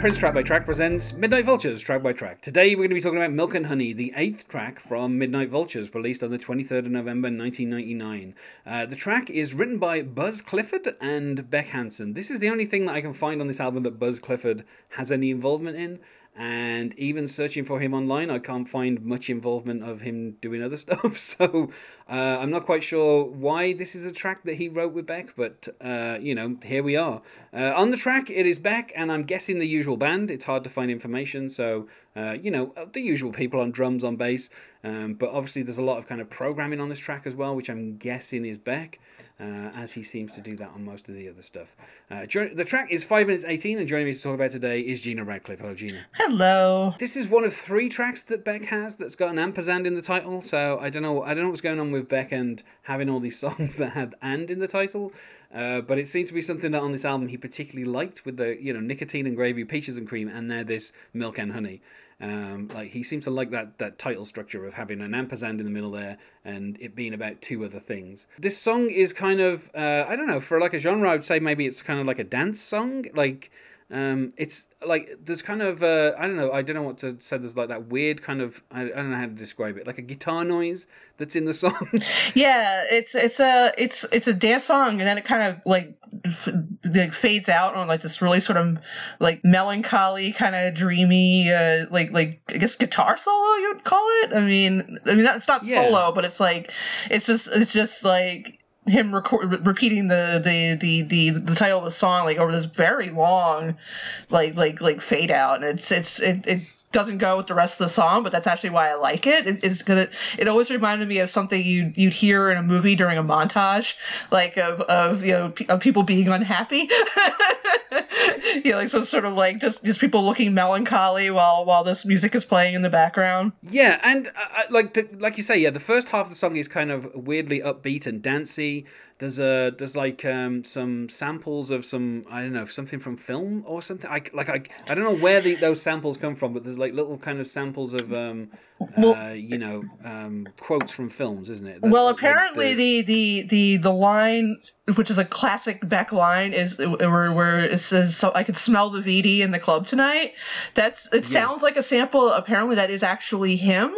Prince Track by Track presents Midnight Vultures Track by Track. Today we're going to be talking about Milk and Honey, the eighth track from Midnight Vultures, released on the 23rd of November 1999. Uh, the track is written by Buzz Clifford and Beck Hansen. This is the only thing that I can find on this album that Buzz Clifford has any involvement in and even searching for him online, I can't find much involvement of him doing other stuff. So uh, I'm not quite sure why this is a track that he wrote with Beck, but uh, you know, here we are. Uh, on the track, it is Beck, and I'm guessing the usual band. It's hard to find information, so uh, you know, the usual people on drums, on bass. Um, but obviously, there's a lot of kind of programming on this track as well, which I'm guessing is Beck uh, as he seems to do that on most of the other stuff. Uh, the track is 5 minutes 18, and joining me to talk about today is Gena Radcliffe. Hello, Gena. Hello. This is one of three tracks that Beck has that's got an ampersand in the title, so I don't know I don't know what's going on with Beck and having all these songs that had and in the title. Uh, but it seemed to be something that on this album he particularly liked with the you know nicotine and gravy, peaches and cream, and now this milk and honey. Um, like he seems to like that that title structure of having an ampersand in the middle there and it being about two other things. This song is kind of uh, I don't know for like a genre I'd say maybe it's kind of like a dance song like um, it's like there's kind of uh, I don't know I don't know what to say. There's like that weird kind of I, I don't know how to describe it, like a guitar noise that's in the song. yeah, it's it's a it's it's a dance song, and then it kind of like f- like fades out on like this really sort of like melancholy, kind of dreamy, uh, like like I guess guitar solo you'd call it. I mean, I mean it's not yeah. solo, but it's like it's just it's just like him record, repeating the, the, the, the, the title of the song like over this very long like like like fade out. And it's it's it, it doesn't go with the rest of the song, but that's actually why I like it. it it's because it, it always reminded me of something you you'd hear in a movie during a montage, like of, of you know of people being unhappy. yeah, like some sort of like just just people looking melancholy while while this music is playing in the background. Yeah, and uh, like the, like you say, yeah, the first half of the song is kind of weirdly upbeat and dancey. There's a there's like um, some samples of some I don't know something from film or something. I like I, I don't know where the, those samples come from, but there's like little kind of samples of um, well, uh, you know um, quotes from films, isn't it? That, well, apparently like the, the the the line which is a classic Beck line is where, where it says so I could smell the VD in the club tonight. That's it yeah. sounds like a sample. Apparently that is actually him,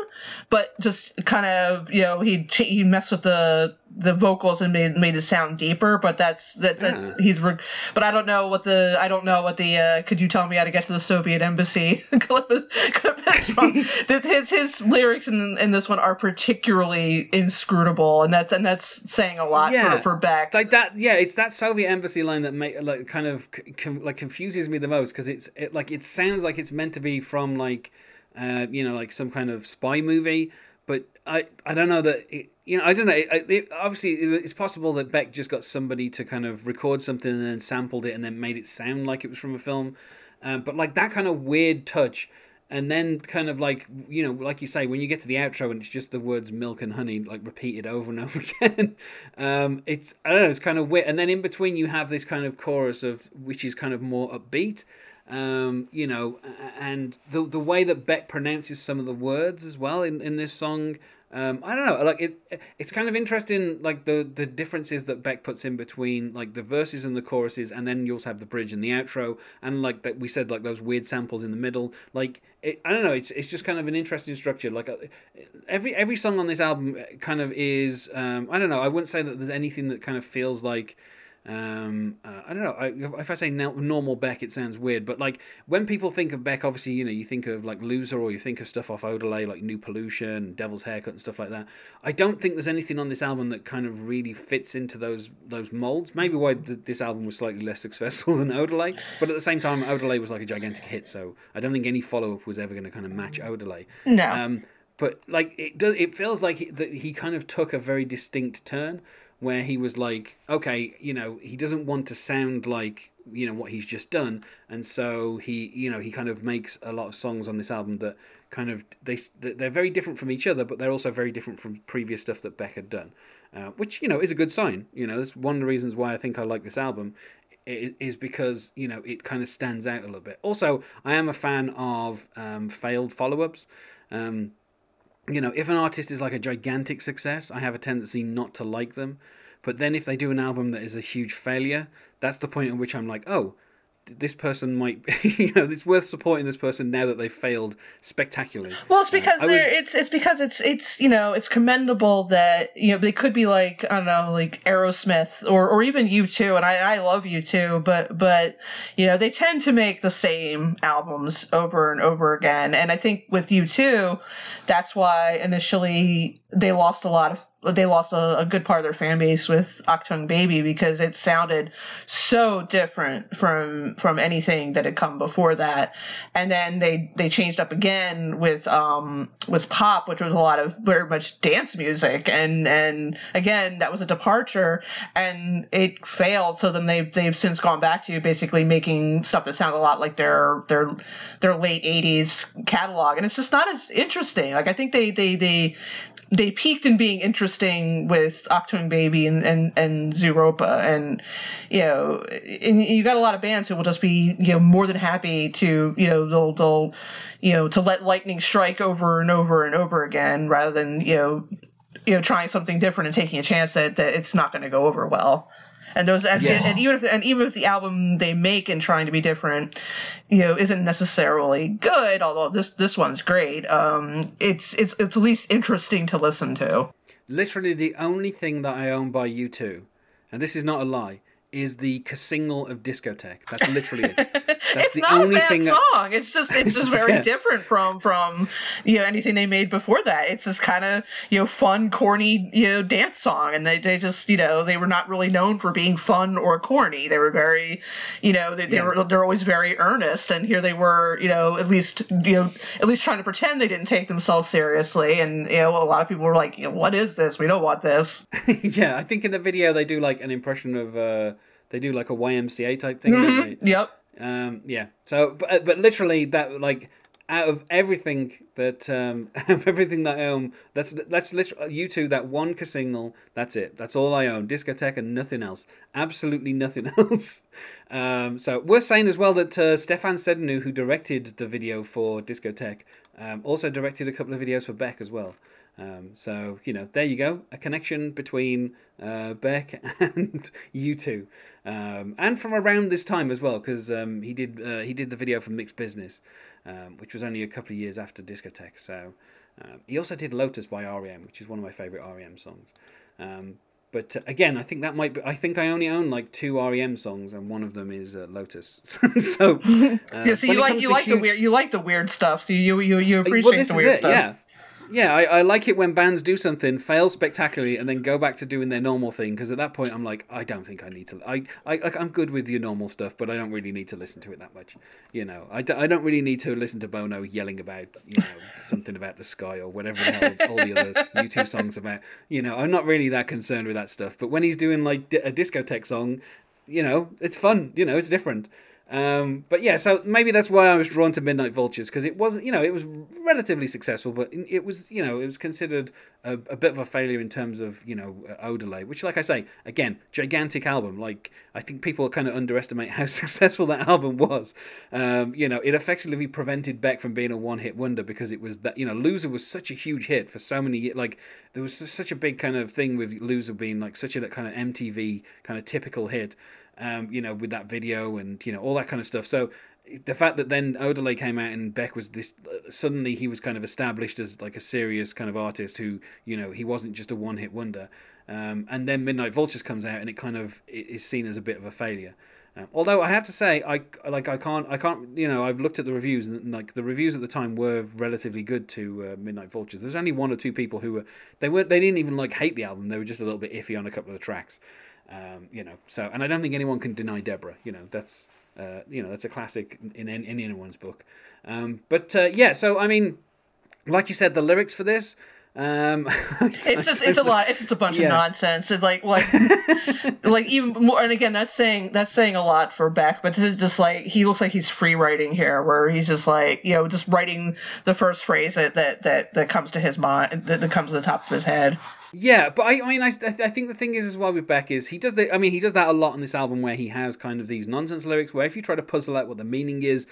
but just kind of you know he he messed with the the vocals and made made it sound deeper. But that's that that's yeah. he's re- but I don't know what the I don't know what the uh, could you tell me how to get to the Soviet embassy clip is, clip is from. his his lyrics in in this one are particularly inscrutable, and that's and that's saying a lot yeah. for for Beck. Like that, yeah, it's that Soviet embassy line that make like kind of com- like confuses me the most because it's it like it sounds like it's meant to be from like uh, you know like some kind of spy movie but I, I don't know that it, you know I don't know it, it, obviously it's possible that Beck just got somebody to kind of record something and then sampled it and then made it sound like it was from a film um, but like that kind of weird touch and then kind of like you know like you say when you get to the outro and it's just the words milk and honey like repeated over and over again um, it's I don't know it's kind of weird and then in between you have this kind of chorus of which is kind of more upbeat um, you know, and the the way that Beck pronounces some of the words as well in, in this song. Um, I don't know, like it. It's kind of interesting, like the the differences that Beck puts in between like the verses and the choruses, and then you also have the bridge and the outro, and like that we said, like those weird samples in the middle. Like it, I don't know, it's it's just kind of an interesting structure. Like uh, every every song on this album kind of is. Um, I don't know. I wouldn't say that there's anything that kind of feels like um, uh, I don't know. I, if I say normal Beck, it sounds weird, but like when people think of Beck, obviously you know you think of like Loser or you think of stuff off Odelay like New Pollution, Devil's Haircut, and stuff like that. I don't think there's anything on this album that kind of really fits into those those molds. Maybe why th- this album was slightly less successful than Odelay, but at the same time, Odelay was like a gigantic hit, so I don't think any follow up was ever going to kind of match Odelay. No. Um, but like it does, it feels like he, that he kind of took a very distinct turn where he was like, okay, you know, he doesn't want to sound like you know what he's just done, and so he, you know, he kind of makes a lot of songs on this album that kind of they they're very different from each other, but they're also very different from previous stuff that Beck had done, uh, which you know is a good sign. You know, that's one of the reasons why I think I like this album is because you know it kind of stands out a little bit. Also, I am a fan of um, failed follow-ups. Um, you know, if an artist is like a gigantic success, I have a tendency not to like them. But then if they do an album that is a huge failure, that's the point at which I'm like, oh, this person might, you know, it's worth supporting this person now that they've failed spectacularly. Well, it's because Uh, was- it's it's because it's it's you know it's commendable that you know they could be like I don't know like Aerosmith or or even U2, and I I love U2, but but you know they tend to make the same albums over and over again, and I think with U2, that's why initially they lost a lot of they lost a, a good part of their fan base with Achtung Baby because it sounded so different from from anything that had come before that. And then they they changed up again with um with pop, which was a lot of very much dance music and and again that was a departure and it failed. So then they they've since gone back to basically making stuff that sounded a lot like their their their late eighties catalog. And it's just not as interesting. Like I think they they they they peaked in being interesting with Achtung Baby and, and, and Zooropa. And, you know, and you got a lot of bands who will just be, you know, more than happy to, you know, they'll, they'll, you know, to let lightning strike over and over and over again rather than, you know, you know, trying something different and taking a chance that, that it's not going to go over well. And those, and, Yeah. and even if, and even if the album they make and trying to be different, you know, isn't necessarily good, although this, this one's great. Um, it's, it's, it's at least interesting to listen to. Literally, the only thing that I own by U2, and this is not a lie, is the single of Discotheque. That's literally it. That's it's the not only a bad thing. that- song. It's just it's just very Yeah. different from from you know anything they made before that. It's this kind of you know fun, corny you know dance song, and they they just you know they were not really known for being fun or corny. They were very you know they, they Yeah. were they're always very earnest, and here they were you know at least you know at least trying to pretend they didn't take themselves seriously, and you know a lot of people were like, you know, what is this? We don't want this. yeah, I think in the video they do like an impression of. Uh, they do like a YMCA type thing, don't they? Yep. Um, yeah. So, but, but literally that like out of everything that um, of everything that I own, that's that's literally U2 that one single. That's it. That's all I own. Discotheque and nothing else. Absolutely nothing else. Um, so worth saying as well that uh, Stéphane Sednaoui, who directed the video for Discotheque, um, also directed a couple of videos for Beck as well. Um, so you know, there you go, a connection between uh, Beck and U2, um, and from around this time as well, because um, he did uh, he did the video for Mixed Bizness, um, which was only a couple of years after Discotheque. So um, he also did Lotus by REM, which is one of my favorite REM songs. Um, but uh, again, I think that might be. I think I only own like two REM songs, and one of them is uh, Lotus. so, uh, Yeah, so you like you like the weird you like the weird stuff. So you you you well, appreciate this the weird it, stuff. Yeah. Yeah, I, I like it when bands do something, fail spectacularly, and then go back to doing their normal thing. Because at that point, I'm like, I don't think I need to. I, I, like, I'm good with your normal stuff, but I don't really need to listen to it that much. You know, I, d- I don't really need to listen to Bono yelling about, you know, something about the sky or whatever all the other U2 songs about. You know, I'm not really that concerned with that stuff. But when he's doing like di- a discotheque song, you know, it's fun. You know, it's different. Um, but yeah, so maybe that's why I was drawn to Midnight Vultures because it wasn't, you know, it was relatively successful, but it was, you know, it was considered a, a bit of a failure in terms of, you know, uh, Odelay, which, like I say, again, gigantic album. Like I think people kind of underestimate how successful that album was. Um, you know, it effectively prevented Beck from being a one-hit wonder because it was that, you know, Loser was such a huge hit for so many, ye- like there was such a big kind of thing with Loser being like such a kind of MTV kind of typical hit um, you know, with that video and you know all that kind of stuff. So the fact that then Odelay came out and Beck was this suddenly he was kind of established as like a serious kind of artist who you know he wasn't just a one hit wonder. Um, and then Midnight Vultures comes out and it kind of is seen as a bit of a failure. Um, although I have to say, I like I can't I can't you know I've looked at the reviews and like the reviews at the time were relatively good to uh, Midnight Vultures. There's only one or two people who were they weren't they didn't even like hate the album. They were just a little bit iffy on a couple of the tracks. Um, you know, so and I don't think anyone can deny Debra. You know, that's uh, you know that's a classic in, in, in anyone's book. Um, but uh, yeah, so I mean, like you said, the lyrics for this. Um, It's just it's a lot. It's just a bunch Yeah. of nonsense. It's like like like even more. And again, that's saying that's saying a lot for Beck. But this is just like he looks like he's free writing here, where he's just like you know just writing the first phrase that that that, that comes to his mind that, that comes to the top of his head. Yeah, but I, I mean, I, I think the thing is as well with Beck is he does the, I mean, he does that a lot on this album where he has kind of these nonsense lyrics where if you try to puzzle out what the meaning is,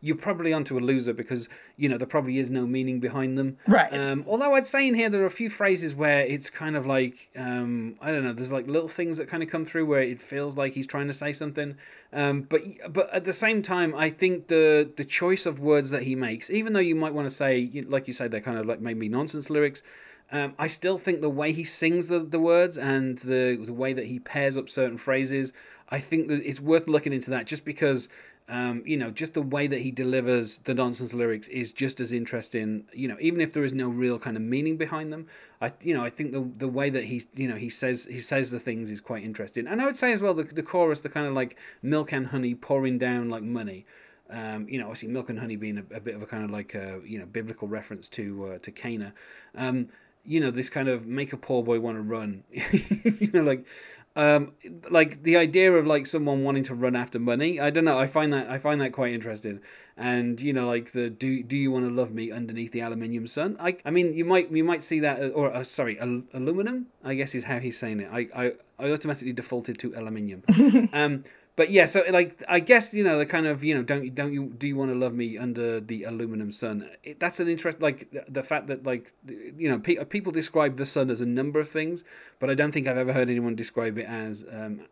you're probably onto a loser because you know there probably is no meaning behind them. Right. Um, although I'd say in here there are a few phrases where it's kind of like um, I don't know. There's like little things that kind of come through where it feels like he's trying to say something. Um, but but at the same time, I think the the choice of words that he makes, even though you might want to say like you said, they're kind of like maybe nonsense lyrics. Um, I still think the way he sings the, the words and the the way that he pairs up certain phrases, I think that it's worth looking into that just because um, you know, just the way that he delivers the nonsense lyrics is just as interesting. You know, even if there is no real kind of meaning behind them, I you know I think the the way that he you know he says he says the things is quite interesting. And I would say as well the the chorus, the kind of like milk and honey pouring down like money. Um, you know, obviously milk and honey being a, a bit of a kind of like a you know biblical reference to uh, to Canaan. Um, you know, this kind of make a poor boy want to run. you know, like um, like the idea of like someone wanting to run after money. I don't know. I find that I find that quite interesting. And you know, like the do do you want to love me underneath the aluminium sun? I I mean, you might you might see that or uh, sorry, al- aluminum. I guess is how he's saying it. I I, I automatically defaulted to aluminium. um, but yeah, so like I guess you know the kind of you know don't don't you do you want to love me under the aluminum sun? It, that's an interest like the fact that like you know pe- people describe the sun as a number of things, but I don't think I've ever heard anyone describe it as um,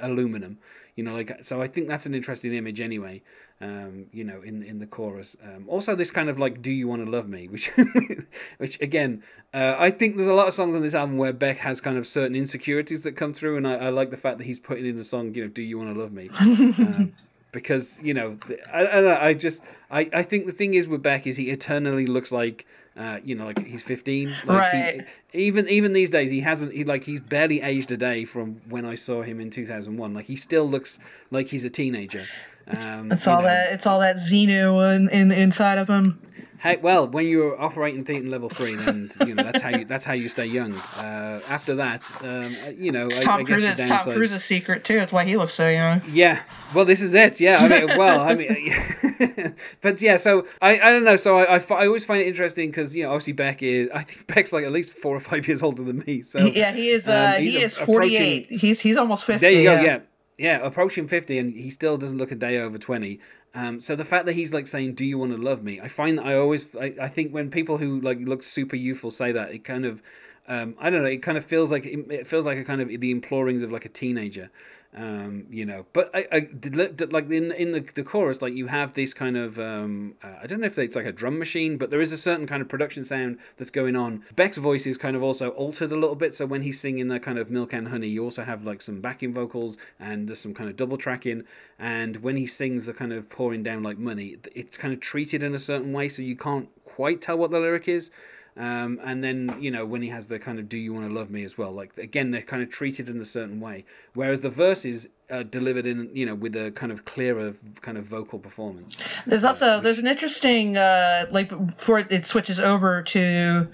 aluminum. You know, like so. I think that's an interesting image anyway. Um, you know, in in the chorus. Um, also, this kind of like "Do you want to love me?" which, which again, uh, I think there's a lot of songs on this album where Beck has kind of certain insecurities that come through, and I, I like the fact that he's putting in a song, you know, "Do you want to love me?" um, because you know, I, I, I just I, I think the thing is with Beck is he eternally looks like uh, you know, like he's 15. Like right. He, even even these days, he hasn't. He like he's barely aged a day from when I saw him in 2001. Like he still looks like he's a teenager. Um, it's all know. that. It's all that Xenu in, in inside of him. Hey, well, when you're operating Thetan level three, then you know that's how you that's how you stay young. Uh, after that, um, uh, you know, Tom I, Cruise. I it's Tom Cruise's secret too. That's why he looks so young. Yeah. Well, this is it. Yeah. I mean, well, I mean, but yeah. So I, I don't know. So I, I, I always find it interesting because you know obviously Beck is I think Beck's like at least four or five years older than me. So yeah, he is. Uh, um, he is forty eight. He's he's almost fifty. There you go. Yeah. yeah yeah, approaching 50 and he still doesn't look a day over 20. Um, so the fact that he's like saying, "Do you want to love me?" I find that I always, I, I think when people who like look super youthful say that, it kind of, um, I don't know, it kind of feels like it feels like a kind of the implorings of like a teenager, um, you know. But I, I did, like in in the, the chorus, like you have this kind of, um, uh, I don't know if it's like a drum machine, but there is a certain kind of production sound that's going on. Beck's voice is kind of also altered a little bit, so when he's singing the kind of milk and honey, you also have like some backing vocals and there's some kind of double tracking. And when he sings the kind of pouring down like money, it's kind of treated in a certain way, so you can't quite tell what the lyric is. Um, and then you know when he has the kind of "Do you want to love me?" as well. Like again, they're kind of treated in a certain way, whereas the verses are delivered in you know with a kind of clearer kind of vocal performance. There's also which... there's an interesting uh, like before it switches over to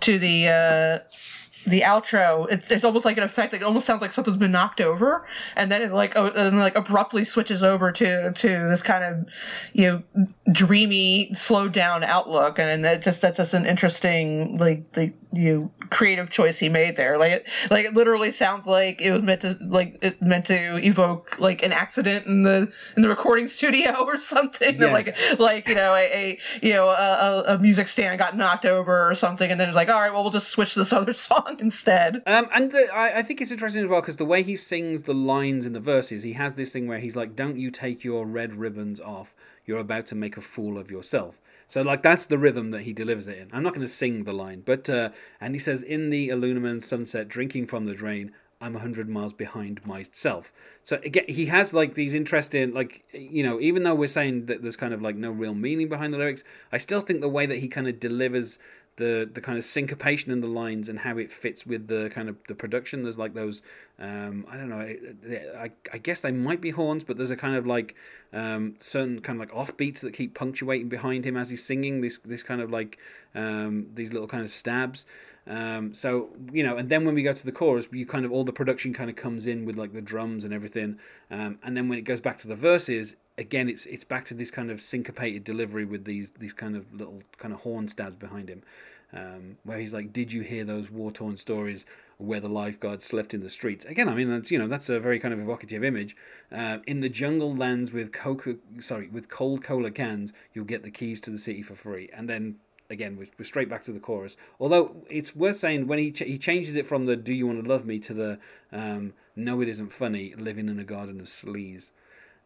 to the. Uh the outro, it, there's almost like an effect. It almost sounds like something's been knocked over, and then it like oh, and like abruptly switches over to to this kind of you know dreamy, slowed down outlook, and that just that's just an interesting like the you creative choice he made there. Like it like it literally sounds like it was meant to like it meant to evoke like an accident in the in the recording studio or something. Yeah. Like like you know a, a you know a, a music stand got knocked over or something, and then it's like all right, well we'll just switch this other song instead. Um, and the, I, I think it's interesting as well because the way he sings the lines in the verses, he has this thing where he's like, "Don't you take your red ribbons off? You're about to make a fool of yourself." So like that's the rhythm that he delivers it in. I'm not going to sing the line, but uh, and he says, "In the aluminum sunset, drinking from the drain." I'm 100 miles behind myself. So again, he has like these interesting, like, you know, even though we're saying that there's kind of like no real meaning behind the lyrics, I still think the way that he kind of delivers the the kind of syncopation in the lines and how it fits with the kind of the production. There's like those um, I don't know. I, I guess they might be horns, but there's a kind of like um, certain kind of like offbeats that keep punctuating behind him as he's singing. This this kind of like um, these little kind of stabs. Um, so you know, and then when we go to the chorus, you kind of all the production kind of comes in with like the drums and everything, um, and then when it goes back to the verses, again, it's it's back to this kind of syncopated delivery with these these kind of little kind of horn stabs behind him, um, where he's like, "Did you hear those war torn stories? where the lifeguards slept in the streets. Again, I mean, that's, you know, that's a very kind of evocative image. Uh, in the jungle lands with coca, sorry, with cold cola cans, you'll get the keys to the city for free. And then again, we're, we're straight back to the chorus. Although it's worth saying when he ch- he changes it from the "Do you want to love me" to the um, "No, it isn't funny," living in a garden of sleaze.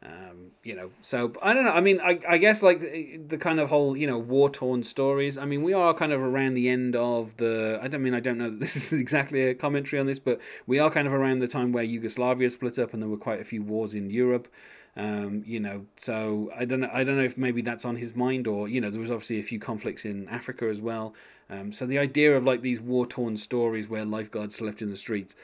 Um, you know, so I don't know. I mean, I, I guess like the, kind of whole you know war torn stories. I mean, we are kind of around the end of the. I don't mean I don't know that this is exactly a commentary on this, but we are kind of around the time where Yugoslavia split up and there were quite a few wars in Europe. Um, you know, so I don't know. I don't know if maybe that's on his mind, or you know, there was obviously a few conflicts in Africa as well. Um, so the idea of like these war torn stories where lifeguards slept in the streets,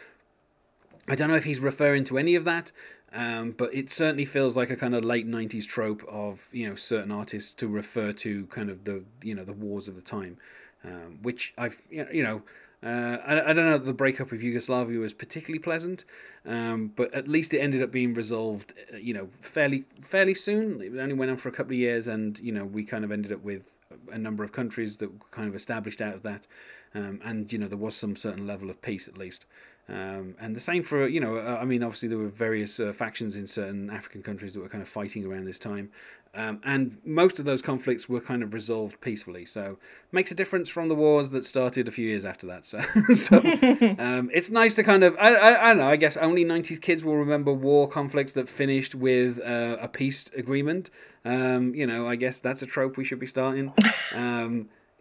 I don't know if he's referring to any of that. Um, but it certainly feels like a kind of late '90s trope of you know certain artists to refer to kind of the you know the wars of the time, um, which I've you know uh, I, I don't know the breakup of Yugoslavia was particularly pleasant, um, but at least it ended up being resolved uh, you know fairly fairly soon. It only went on for a couple of years, and you know we kind of ended up with a number of countries that were kind of established out of that, um, and you know there was some certain level of peace at least. Um, and the same for, you know, uh, I mean, obviously there were various uh, factions in certain African countries that were kind of fighting around this time. Um, and most of those conflicts were kind of resolved peacefully. So makes a difference from the wars that started a few years after that. So, so um, it's nice to kind of, I, I, I, don't know, I guess only 90s kids will remember war conflicts that finished with uh, a peace agreement. Um, you know, I guess that's a trope we should be starting.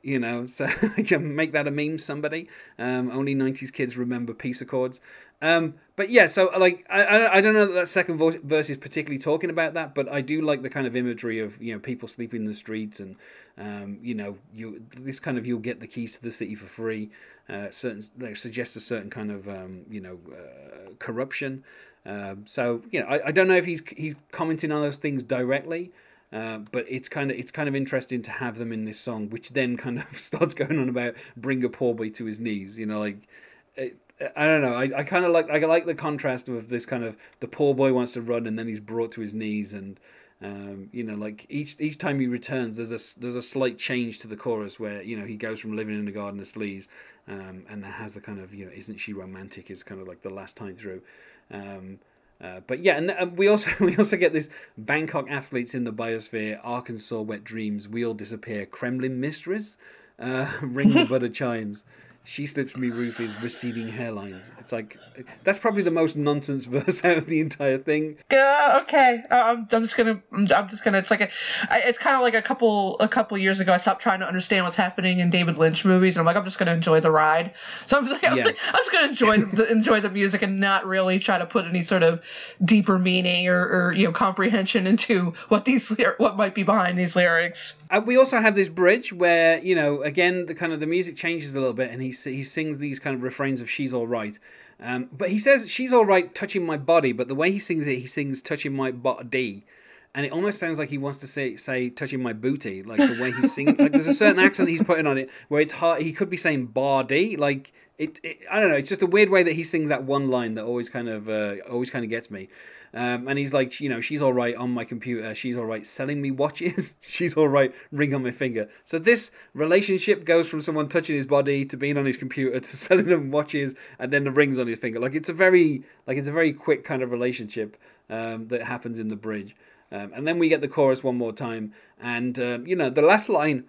You know, so I can make that a meme. Somebody, um, only '90s kids remember peace accords. Um, but yeah, so like I, I don't know that, that second verse is particularly talking about that, but I do like the kind of imagery of you know people sleeping in the streets and um, you know you this kind of you'll get the keys to the city for free. Uh, certain like, suggests a certain kind of um, you know uh, corruption. Um, so you know I, I don't know if he's he's commenting on those things directly. Uh, but it's kind of it's kind of interesting to have them in this song, which then kind of starts going on about bring a poor boy to his knees. You know, like it, I don't know. I, I kind of like I like the contrast of this kind of the poor boy wants to run and then he's brought to his knees and um, you know like each each time he returns there's a there's a slight change to the chorus where you know he goes from living in a garden of sleaze um, and that has the kind of you know isn't she romantic is kind of like the last time through. Um, uh, but yeah, and uh, we also we also get this Bangkok athletes in the biosphere, Arkansas wet dreams, we all disappear, Kremlin mistress, uh, ring the butter chimes. She slips me roofies, receding hairlines. It's like that's probably the most nonsense verse out of the entire thing. Uh, okay, I'm, I'm just gonna I'm, I'm just gonna. It's like a, I, it's kind of like a couple a couple years ago. I stopped trying to understand what's happening in David Lynch movies, and I'm like, I'm just gonna enjoy the ride. So I'm just like. I'm, I'm just gonna enjoy the, enjoy the music and not really try to put any sort of deeper meaning or, or you know comprehension into what these what might be behind these lyrics. Uh, we also have this bridge where you know again the kind of the music changes a little bit, and he he sings these kind of refrains of "She's all right." Um, but he says she's all right touching my body, but the way he sings it, he sings touching my body. And it almost sounds like he wants to say say touching my booty, like the way he's singing. Like there's a certain accent he's putting on it where it's hard. He could be saying body, like it, it. I don't know. It's just a weird way that he sings that one line that always kind of uh, always kind of gets me. Um, and he's like, you know, she's all right on my computer. She's all right selling me watches. she's all right ring on my finger. So this relationship goes from someone touching his body to being on his computer to selling him watches and then the rings on his finger. Like it's a very like it's a very quick kind of relationship um, that happens in the bridge. Um, and then we get the chorus one more time, and um, you know the last line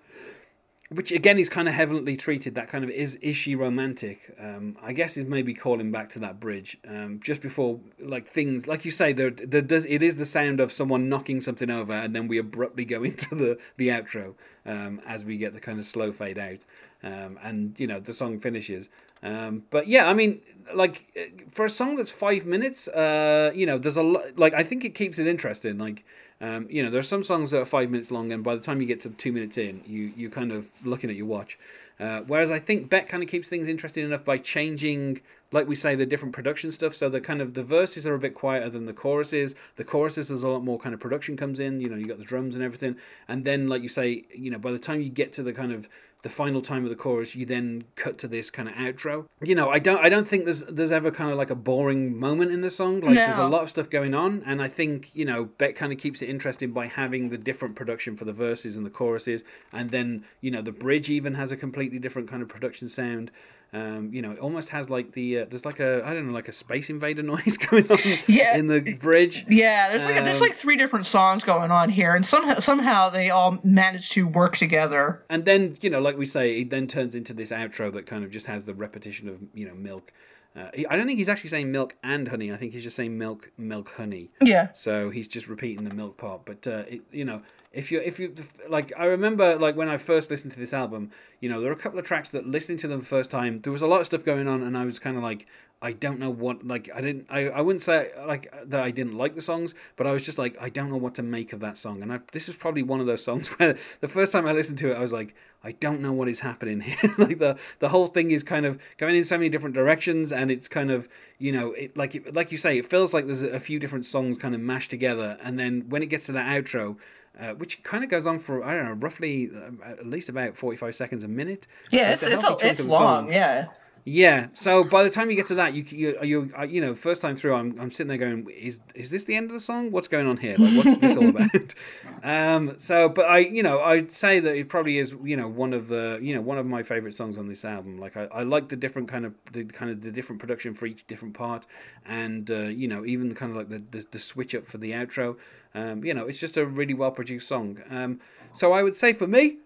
which again is kind of heavily treated. That kind of is is she romantic? Um, I guess is maybe calling back to that bridge um, just before like things like you say there there does it is the sound of someone knocking something over and then we abruptly go into the the outro um, as we get the kind of slow fade out um, and you know the song finishes. Um, but yeah, I mean, like for a song that's five minutes, uh, you know, there's a lot. Like I think it keeps it interesting. Like um, you know, there are some songs that are five minutes long, and by the time you get to two minutes in, you you kind of looking at your watch. Uh, whereas I think Beck kind of keeps things interesting enough by changing, like we say, the different production stuff. So the kind of the verses are a bit quieter than the choruses. The choruses there's a lot more kind of production comes in. You know, you got the drums and everything, and then like you say, you know, by the time you get to the kind of the final time of the chorus, you then cut to this kind of outro. You know, I don't I don't think there's there's ever kind of like a boring moment in the song. Like no. there's a lot of stuff going on, and I think you know Beck kind of keeps it interesting by having the different production for the verses and the choruses, and then you know the bridge even has a completely different kind of production sound. Um, you know, it almost has like the uh, there's like a I don't know like a space invader noise going on Yeah. in the bridge. Yeah, there's like there's Um, like three different songs going on here, and somehow somehow they all manage to work together. And then you know, like we say, it then turns into this outro that kind of just has the repetition of you know milk. Uh, he, I don't think he's actually saying milk and honey. I think he's just saying milk, milk, honey. Yeah, So he's just repeating the milk part. But uh, it, you know, if you if you like, I remember like when I first listened to this album, you know, there were a couple of tracks that listening to them the first time, there was a lot of stuff going on, and I was kind of like, I don't know what like I didn't I, I wouldn't say like that I didn't like the songs, but I was just like I don't know what to make of that song. And I, this was probably one of those songs where the first time I listened to it, I was like, I don't know what is happening here. like the the whole thing is kind of going in so many different directions, and it's kind of you know it like like you say, it feels like there's a few different songs kind of mashed together, and then when it gets to that outro. Uh, which kind of goes on for I don't know, roughly uh, at least about forty-five seconds a minute. yeah, So it's it's, healthy a, it's the song. long. Yeah, Yeah. So by the time you get to that, you you you uh, you know first time through, I'm I'm sitting there going, is is this the end of the song? What's going on here? Like, what's this all about? um. So, but I you know I'd say that it probably is you know one of the you know one of my favorite songs on this album. Like I, I like the different kind of the kind of the different production for each different part, and uh, you know even kind of like the, the the switch up for the outro. Um. You know it's just a really well produced song. Um. So I would say for me,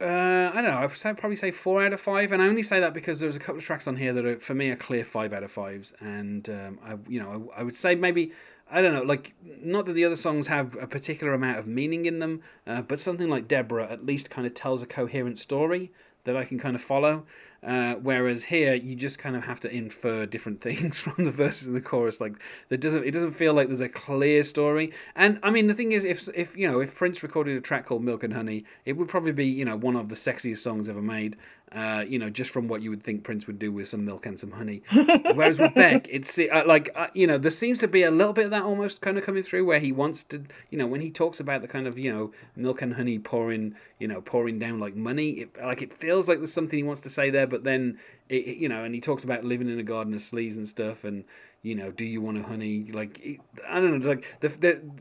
uh, I don't know. I would probably say four out of five, and I only say that because there's a couple of tracks on here that are for me a clear five out of fives, and um, I, you know, I, I would say maybe I don't know, like not that the other songs have a particular amount of meaning in them, uh, but something like Debra at least kind of tells a coherent story that I can kind of follow. Uh, whereas here, you just kind of have to infer different things from the verses and the chorus. Like there doesn't, it doesn't feel like there's a clear story. And I mean, the thing is, if if you know, if Prince recorded a track called Milk and Honey, it would probably be you know one of the sexiest songs ever made. Uh, you know, just from what you would think Prince would do with some milk and some honey. Whereas with Beck, it's uh, like uh, you know, there seems to be a little bit of that almost kind of coming through, where he wants to, you know, when he talks about the kind of you know milk and honey pouring, you know, pouring down like money. It, like it feels like there's something he wants to say there, but then it, it- you know, and he talks about living in a garden of sleaze and stuff, and you know, do you want a honey? Like I don't know, like the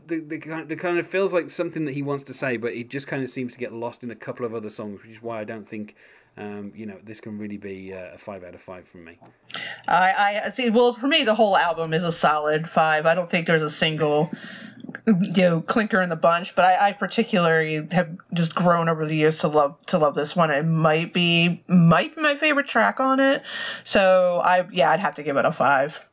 the the, kind, the kind of feels like something that he wants to say, but it just kind of seems to get lost in a couple of other songs, which is why I don't think. Um, you know, this can really be uh, a five out of five from me. I I see. Well, for me, the whole album is a solid five. I don't think there's a single you know clinker in the bunch, but I, I particularly have just grown over the years to love to love this one. It might be might be my favorite track on it. So I yeah, I'd have to give it a five.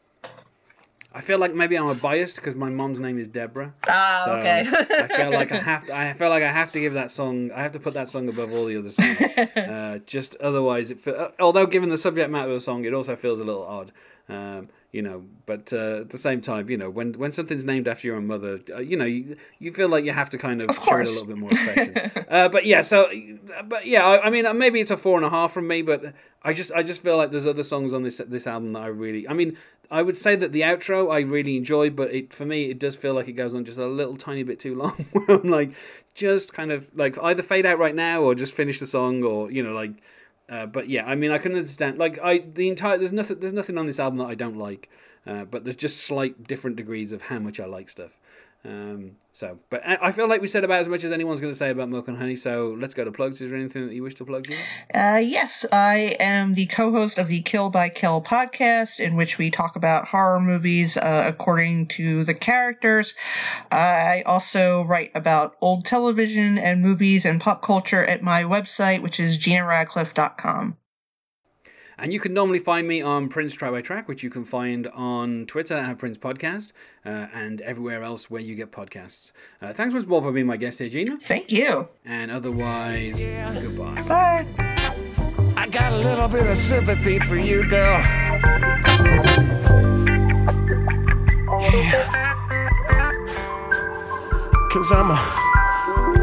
I feel like maybe I'm a biased because my mom's name is Deborah. Ah, So okay. I feel like I have. To, I feel like I have to give that song. I have to put that song above all the other songs. uh, just otherwise, it. Feel, although given the subject matter of the song, it also feels a little odd. Um, you know, but uh, at the same time, you know, when when something's named after your own mother, uh, you know, you, you feel like you have to kind of, show it a little bit more affection. uh, but yeah, so, but yeah, I, I mean, maybe it's a four and a half from me, but I just I just feel like there's other songs on this this album that I really, I mean, I would say that the outro I really enjoy, but it for me it does feel like it goes on just a little tiny bit too long. Where I'm like, just kind of like either fade out right now or just finish the song, or you know, like. Uh, but yeah, I mean, I can understand. Like, I the entire there's nothing there's nothing on this album that I don't like, uh, but there's just slight different degrees of how much I like stuff. Um, so, but I feel like we said about as much as anyone's going to say about Milk and Honey. So let's go to plugs. Is there anything that you wish to plug? Uh, yes, I am the co-host of the Kill by Kill podcast, in which we talk about horror movies uh, according to the characters. I also write about old television and movies and pop culture at my website, which is genaradcliffe.com. And you can normally find me on Prince Track by Track, which you can find on Twitter at Prince Podcast uh, and everywhere else where you get podcasts. Uh, thanks once more for being my guest here, Gena. Thank you. And otherwise, goodbye. Bye. I got a little bit of sympathy for you, girl. Cause I'm a,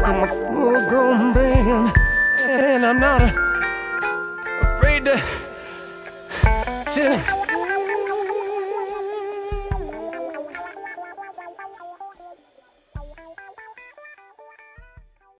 I'm a full grown man, and I'm not a, afraid to, to